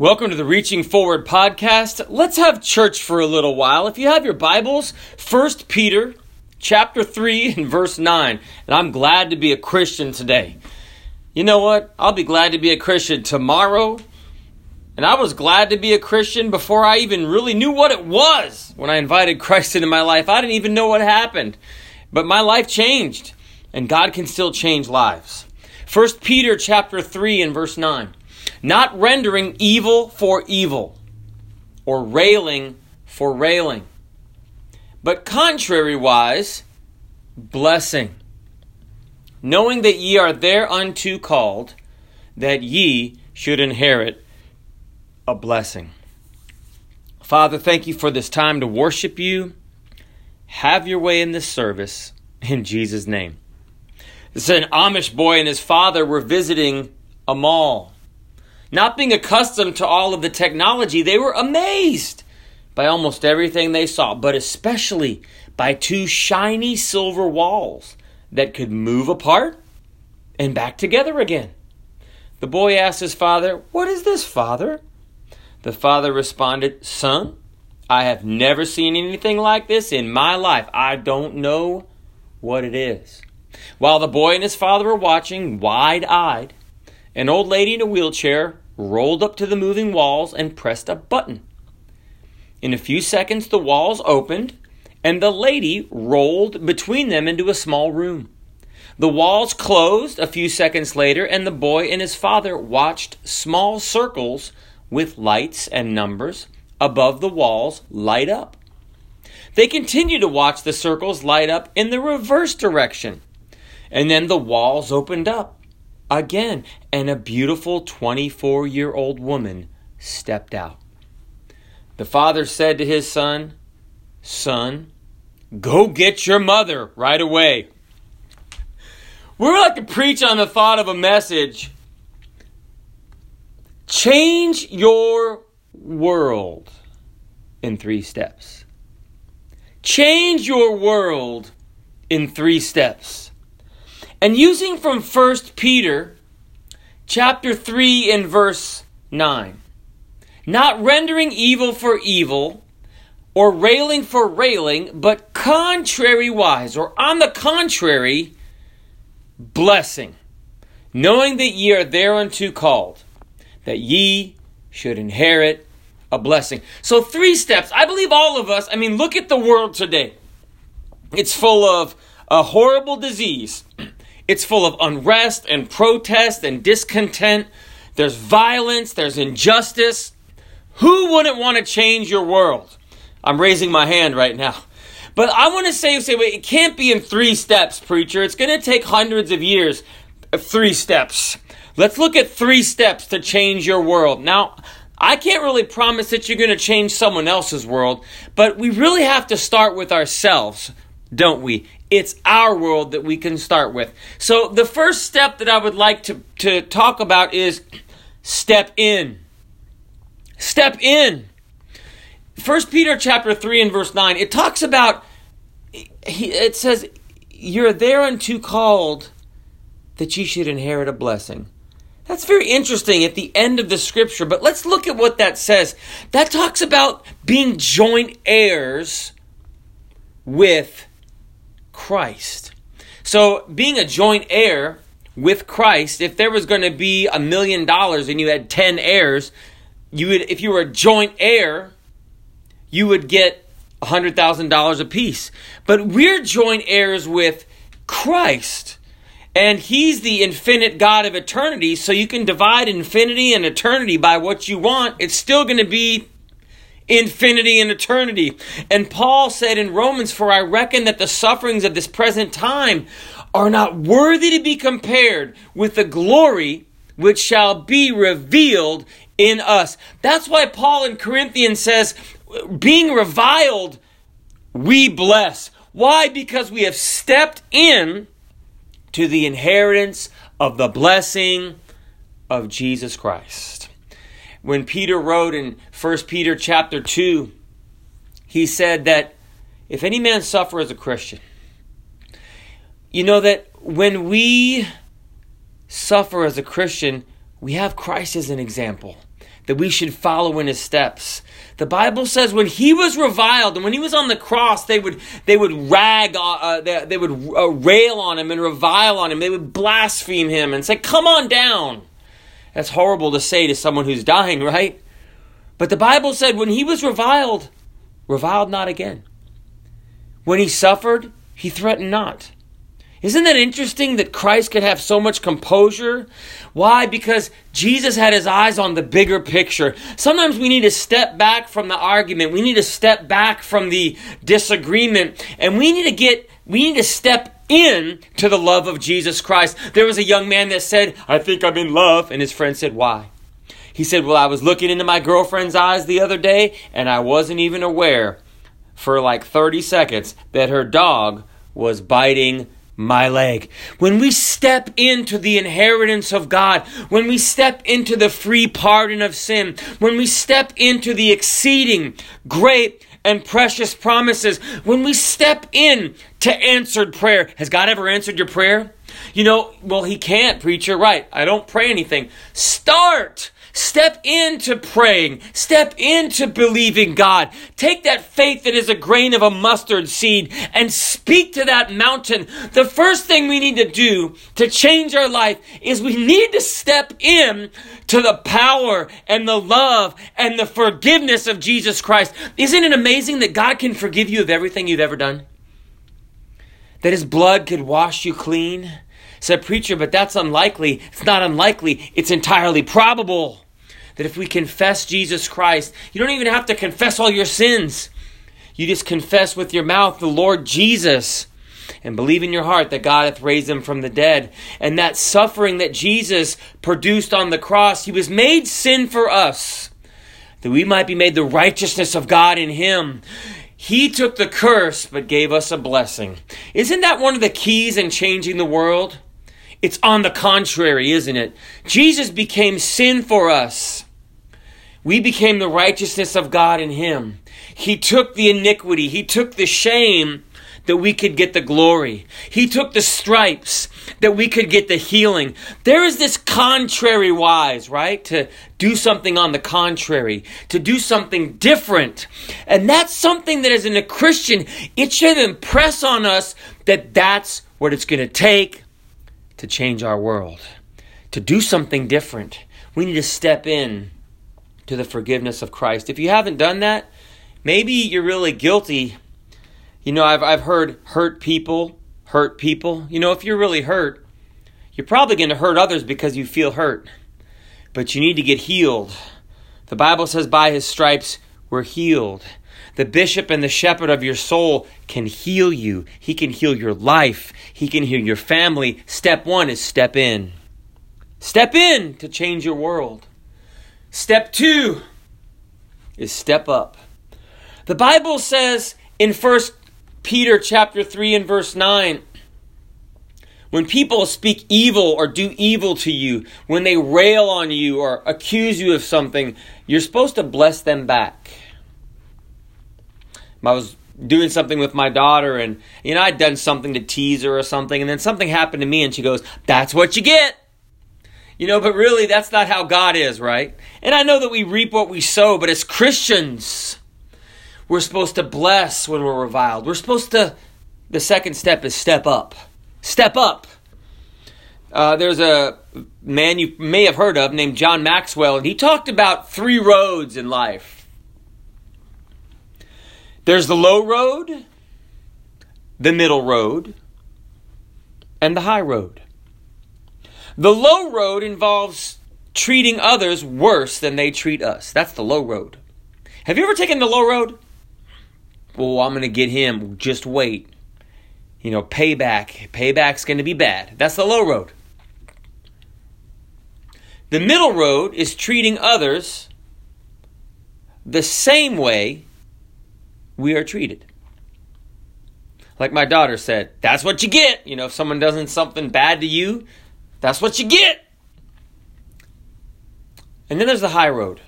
Welcome to the Reaching Forward podcast. Let's have church for a little while. If you have your Bibles, 1 Peter chapter 3 and verse 9. And I'm glad to be a Christian today. You know what? I'll be glad to be a Christian tomorrow. And I was glad to be a Christian before I even really knew what it was when I invited Christ into my life. I didn't even know what happened. But my life changed, and God can still change lives. 1 Peter chapter 3 and verse 9 not rendering evil for evil or railing for railing, but contrariwise, blessing, knowing that ye are thereunto called, that ye should inherit a blessing. Father, thank you for this time to worship you. Have your way in this service in Jesus' name. This is an Amish boy and his father were visiting a mall. Not being accustomed to all of the technology, they were amazed by almost everything they saw, but especially by two shiny silver walls that could move apart and back together again. The boy asked his father, What is this, father? The father responded, Son, I have never seen anything like this in my life. I don't know what it is. While the boy and his father were watching, wide eyed, an old lady in a wheelchair rolled up to the moving walls and pressed a button. In a few seconds, the walls opened, and the lady rolled between them into a small room. The walls closed a few seconds later, and the boy and his father watched small circles with lights and numbers above the walls light up. They continued to watch the circles light up in the reverse direction, and then the walls opened up again, and a beautiful 24 year old woman stepped out. The father said to his son, Son, go get your mother right away. We are like to preach on the thought of a message. Change your world in three steps. Change your world in three steps. And using from 1 Peter chapter 3 and verse 9, not rendering evil for evil or railing for railing, but contrariwise, or on the contrary, blessing, knowing that ye are thereunto called, that ye should inherit a blessing. So, three steps. I believe all of us, I mean, look at the world today. It's full of a horrible disease it's full of unrest and protest and discontent. There's violence, there's injustice. Who wouldn't want to change your world? I'm raising my hand right now. But I want to say, say, wait, it can't be in three steps, preacher. It's going to take hundreds of years. Three steps. Let's look at three steps to change your world. Now, I can't really promise that you're going to change someone else's world, but we really have to start with ourselves, don't we? It's our world that we can start with. So the first step that I would like to, to talk about is step in. Step in. First Peter chapter 3 and verse 9, it talks about it says, You're thereunto called that ye should inherit a blessing. That's very interesting at the end of the scripture, but let's look at what that says. That talks about being joint heirs with Christ. So, being a joint heir with Christ, if there was going to be a million dollars and you had 10 heirs, you would if you were a joint heir, you would get $100,000 apiece. But we're joint heirs with Christ. And he's the infinite God of eternity, so you can divide infinity and eternity by what you want. It's still going to be infinity and eternity. And Paul said in Romans, For I reckon that the sufferings of this present time are not worthy to be compared with the glory which shall be revealed in us. That's why Paul in Corinthians says, being reviled, we bless. Why? Because we have stepped in to the inheritance of the blessing of Jesus Christ when Peter wrote in 1 Peter chapter 2, he said that if any man suffer as a Christian, you know that when we suffer as a Christian, we have Christ as an example. that we should follow in his steps. The Bible says when he was reviled and when he was on the cross, they would they would rag, uh, uh they, they, would uh, rail on him and revile on him. They would blaspheme him and say, "Come on down." That's horrible to say to someone who's dying, right? But the Bible said when he was reviled, reviled not again. When he suffered, he threatened not. Isn't that interesting that Christ could have so much composure? Why? Because Jesus had his eyes on the bigger picture. Sometimes we need to step back from the argument. We need to step back from the disagreement. And we need to get, we need to step in to the love of Jesus Christ. There was a young man that said, I think I'm in love. And his friend said, Why? He said, Well, I was looking into my girlfriend's eyes the other day, and I wasn't even aware for like 30 seconds that her dog was biting my leg. When we step into the inheritance of God, when we step into the free pardon of sin, when we step into the exceeding great and precious promises, when we step in to answered prayer, has God ever answered your prayer? You know, well, He can't, preacher, right? I don't pray anything. Start Step into praying. Step into believing God. Take that faith that is a grain of a mustard seed and speak to that mountain. The first thing we need to do to change our life is we need to step in to the power and the love and the forgiveness of Jesus Christ. Isn't it amazing that God can forgive you of everything you've ever done? That his blood could wash you clean? Said preacher, but that's unlikely. It's not unlikely. It's entirely probable that if we confess Jesus Christ, you don't even have to confess all your sins. You just confess with your mouth the Lord Jesus and believe in your heart that God hath raised him from the dead. And that suffering that Jesus produced on the cross, he was made sin for us, that we might be made the righteousness of God in him. He took the curse but gave us a blessing. Isn't that one of the keys in changing the world? It's on the contrary, isn't it? Jesus became sin for us we became the righteousness of God in Him. He took the iniquity, He took the shame that we could get the glory. He took the stripes that we could get the healing. There is this contrary wise, right? To do something on the contrary, to do something different. And that's something that as a Christian, it should impress on us that that's what it's going to take to change our world. To do something different. We need to step in to the forgiveness of Christ. If you haven't done that, maybe you're really guilty. You know, I've, I've heard hurt people hurt people. You know, if you're really hurt, you're probably going to hurt others because you feel hurt. But you need to get healed. The Bible says, by his stripes we're healed. The bishop and the shepherd of your soul can heal you. He can heal your life. He can heal your family. Step one is step in. Step in to change your world. Step two is step up. The Bible says in 1 Peter chapter 3 and verse 9, when people speak evil or do evil to you, when they rail on you or accuse you of something, you're supposed to bless them back. I was doing something with my daughter and you know I'd done something to tease her or something and then something happened to me and she goes, "That's what you get." You know, but really, that's not how God is, right? And I know that we reap what we sow, but as Christians, we're supposed to bless when we're reviled. We're supposed to, the second step is step up. Step up. Uh, there's a man you may have heard of named John Maxwell, and he talked about three roads in life. There's the low road, the middle road, and the high road. The low road involves treating others worse than they treat us. That's the low road. Have you ever taken the low road? Well, I'm going to get him. Just wait. You know, payback. Payback's going to be bad. That's the low road. The middle road is treating others the same way we are treated. Like my daughter said, that's what you get. You know, if someone does something bad to you, that's what you get. And then there's the high road.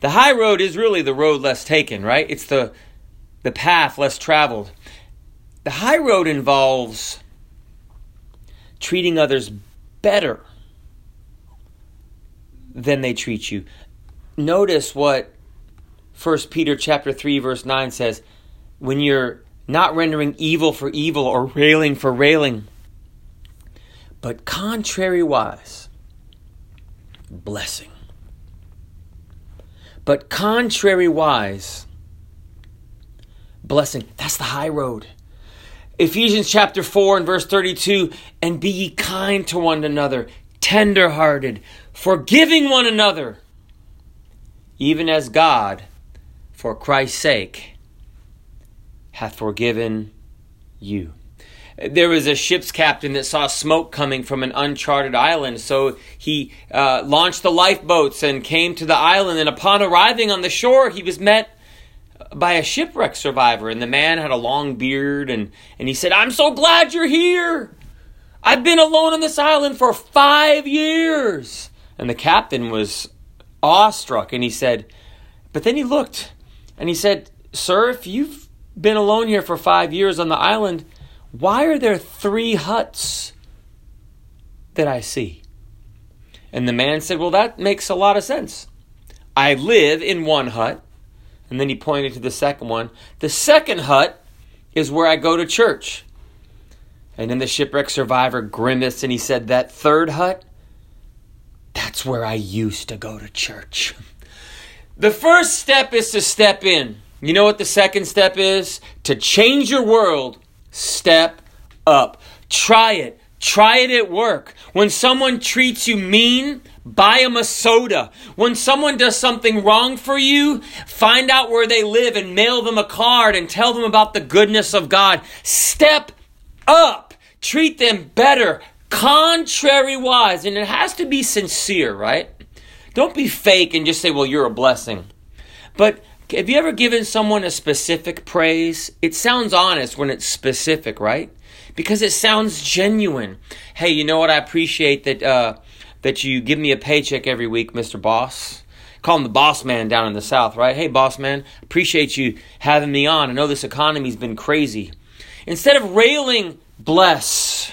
The high road is really the road less taken, right? It's the the path less traveled. The high road involves treating others better than they treat you. Notice what 1 Peter chapter 3 verse 9 says, when you're not rendering evil for evil or railing for railing, but contrariwise, blessing. But contrariwise, blessing. That's the high road. Ephesians chapter 4 and verse 32 and be ye kind to one another, tenderhearted, forgiving one another, even as God, for Christ's sake, hath forgiven you. There was a ship's captain that saw smoke coming from an uncharted island, so he uh, launched the lifeboats and came to the island. And upon arriving on the shore, he was met by a shipwreck survivor. And the man had a long beard, and, and he said, I'm so glad you're here. I've been alone on this island for five years. And the captain was awestruck, and he said, But then he looked and he said, Sir, if you've been alone here for five years on the island, why are there three huts that I see? And the man said, Well, that makes a lot of sense. I live in one hut. And then he pointed to the second one. The second hut is where I go to church. And then the shipwreck survivor grimaced and he said, That third hut, that's where I used to go to church. The first step is to step in. You know what the second step is? To change your world, step up. Try it. Try it at work. When someone treats you mean, buy them a soda. When someone does something wrong for you, find out where they live and mail them a card and tell them about the goodness of God. Step up. Treat them better, contrary wise. And it has to be sincere, right? Don't be fake and just say, well, you're a blessing. But have you ever given someone a specific praise? It sounds honest when it's specific, right? Because it sounds genuine. Hey, you know what? I appreciate that uh, that you give me a paycheck every week, Mr. Boss. Call him the boss man down in the South, right? Hey, boss man, appreciate you having me on. I know this economy's been crazy. Instead of railing, bless.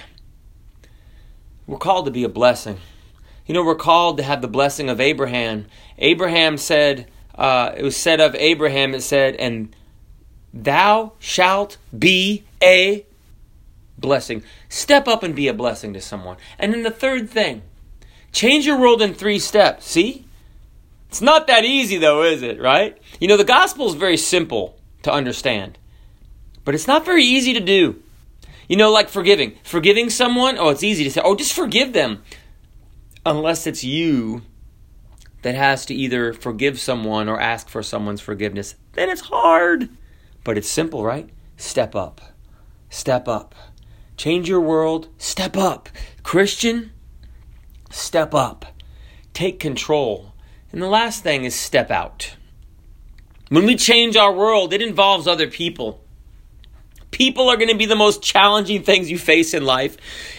We're called to be a blessing. You know, we're called to have the blessing of Abraham. Abraham said, uh, it was said of Abraham, it said, and thou shalt be a blessing. Step up and be a blessing to someone. And then the third thing, change your world in three steps. See? It's not that easy, though, is it, right? You know, the gospel is very simple to understand, but it's not very easy to do. You know, like forgiving. Forgiving someone, oh, it's easy to say, oh, just forgive them. Unless it's you that has to either forgive someone or ask for someone's forgiveness, then it's hard. But it's simple, right? Step up. Step up. Change your world. Step up. Christian, step up. Take control. And the last thing is step out. When we change our world, it involves other people. People are going to be the most challenging things you face in life,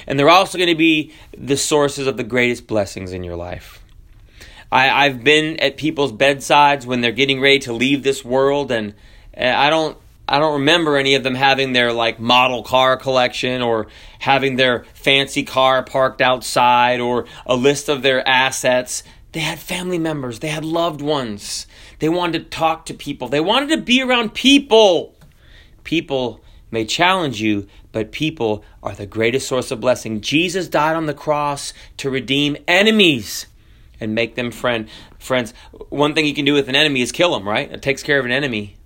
and they're also going to be the sources of the greatest blessings in your life. I, I've been at people's bedsides when they're getting ready to leave this world, and, and I don't I don't remember any of them having their like model car collection or having their fancy car parked outside or a list of their assets. They had family members, they had loved ones. They wanted to talk to people. They wanted to be around people. People may challenge you, but people are the greatest source of blessing. Jesus died on the cross to redeem enemies and make them friend friends. One thing you can do with an enemy is kill them, right? It takes care of an enemy.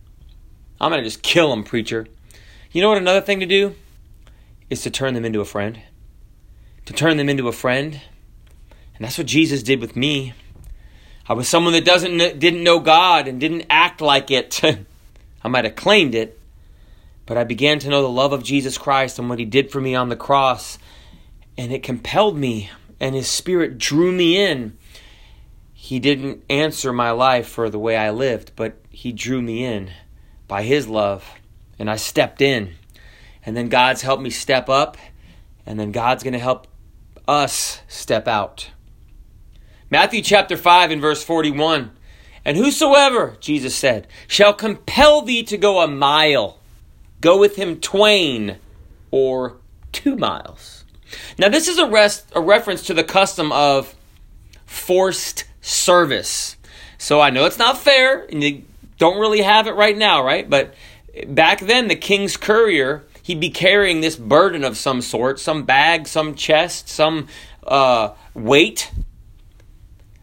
I'm going to just kill them, preacher. You know what another thing to do is to turn them into a friend. To turn them into a friend. And that's what Jesus did with me. I was someone that doesn't didn't know God and didn't act like it. I might have claimed it, but I began to know the love of Jesus Christ and what he did for me on the cross, and it compelled me and his spirit drew me in he didn't answer my life for the way I lived, but He drew me in by His love, and I stepped in. And then God's helped me step up, and then God's going to help us step out. Matthew chapter 5 and verse 41. And whosoever, Jesus said, shall compel thee to go a mile, go with him twain, or two miles. Now, this is a, rest, a reference to the custom of forced service. So I know it's not fair, and you don't really have it right now, right? But back then, the king's courier, he'd be carrying this burden of some sort, some bag, some chest, some uh, weight.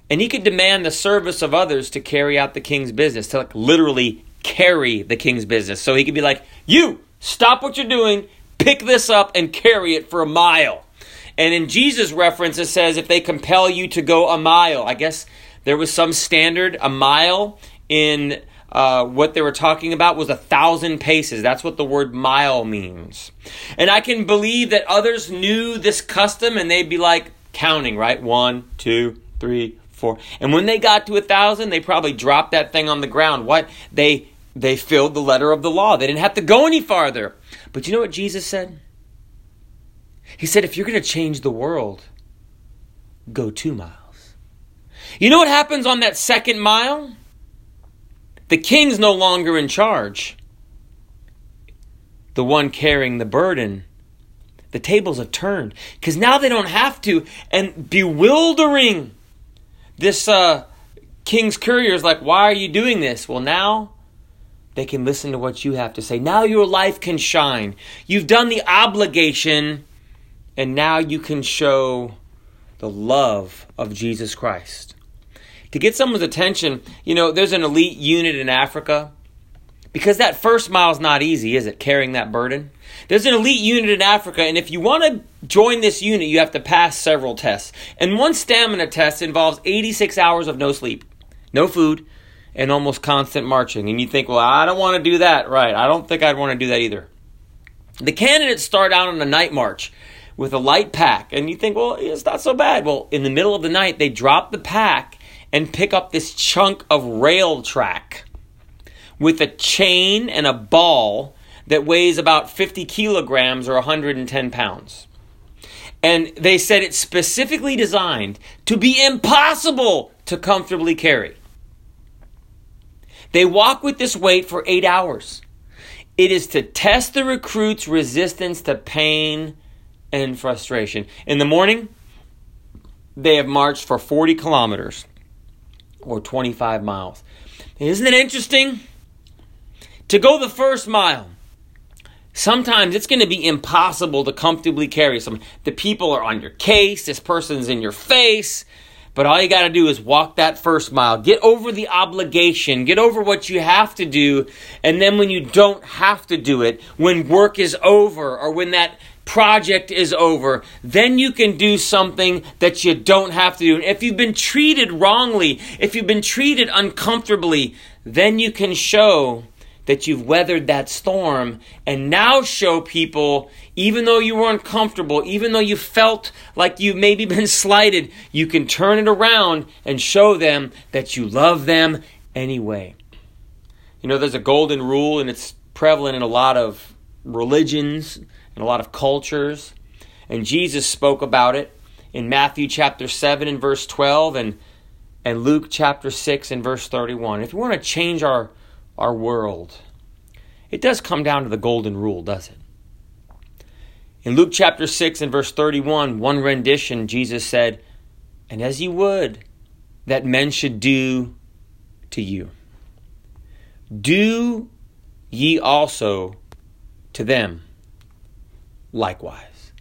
And he could demand the service of others to carry out the king's business, to like literally carry the king's business. So he could be like, You, stop what you're doing, pick this up, and carry it for a mile. And in Jesus' reference, it says, If they compel you to go a mile, I guess there was some standard, a mile in uh, what they were talking about was a thousand paces. That's what the word mile means. And I can believe that others knew this custom and they'd be like counting, right? One, two, three, four. And when they got to a thousand, they probably dropped that thing on the ground. What? They they filled the letter of the law. They didn't have to go any farther. But you know what Jesus said? He said, if you're going to change the world, go two miles. You know what happens on that second mile? The king's no longer in charge. The one carrying the burden. The tables have turned because now they don't have to. And bewildering, this uh, king's courier is like, Why are you doing this? Well, now they can listen to what you have to say. Now your life can shine. You've done the obligation, and now you can show the love of Jesus Christ to get someone's attention, you know, there's an elite unit in Africa. Because that first mile is not easy, is it? Carrying that burden. There's an elite unit in Africa, and if you want to join this unit, you have to pass several tests. And one stamina test involves 86 hours of no sleep, no food, and almost constant marching. And you think, well, I don't want to do that. Right. I don't think I'd want to do that either. The candidates start out on a night march with a light pack, and you think, well, it's not so bad. Well, in the middle of the night, they drop the pack and pick up this chunk of rail track with a chain and a ball that weighs about 50 kilograms or 110 pounds. And they said it's specifically designed to be impossible to comfortably carry. They walk with this weight for eight hours. It is to test the recruit's resistance to pain and frustration. In the morning, they have marched for 40 kilometers or 25 miles. Isn't it interesting? To go the first mile, sometimes it's going to be impossible to comfortably carry someone. The people are on your case, this person's in your face, but all you got to do is walk that first mile. Get over the obligation, get over what you have to do, and then when you don't have to do it, when work is over or when that project is over, then you can do something that you don't have to do. If you've been treated wrongly, if you've been treated uncomfortably, then you can show that you've weathered that storm and now show people, even though you were uncomfortable, even though you felt like you've maybe been slighted, you can turn it around and show them that you love them anyway. You know, there's a golden rule and it's prevalent in a lot of religions in a lot of cultures. And Jesus spoke about it in Matthew chapter 7 and verse 12 and, and Luke chapter 6 and verse 31. If we want to change our, our world, it does come down to the golden rule, does it? In Luke chapter 6 and verse 31, one rendition, Jesus said, And as you would that men should do to you, do ye also to them likewise.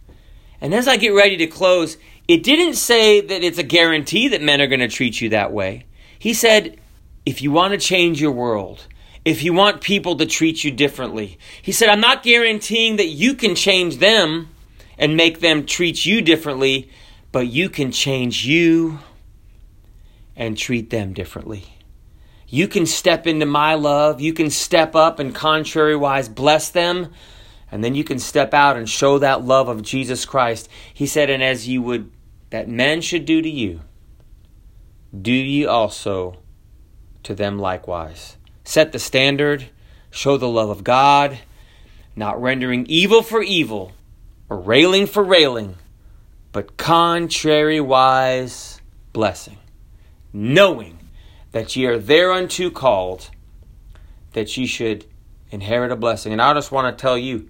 And as I get ready to close, it didn't say that it's a guarantee that men are going to treat you that way. He said, if you want to change your world, if you want people to treat you differently, he said, I'm not guaranteeing that you can change them and make them treat you differently, but you can change you and treat them differently. You can step into my love. You can step up and contrariwise bless them and then you can step out and show that love of Jesus Christ. He said, And as you would, that men should do to you, do ye also to them likewise. Set the standard, show the love of God, not rendering evil for evil, or railing for railing, but contrariwise blessing, knowing that ye are thereunto called, that ye should inherit a blessing. And I just want to tell you,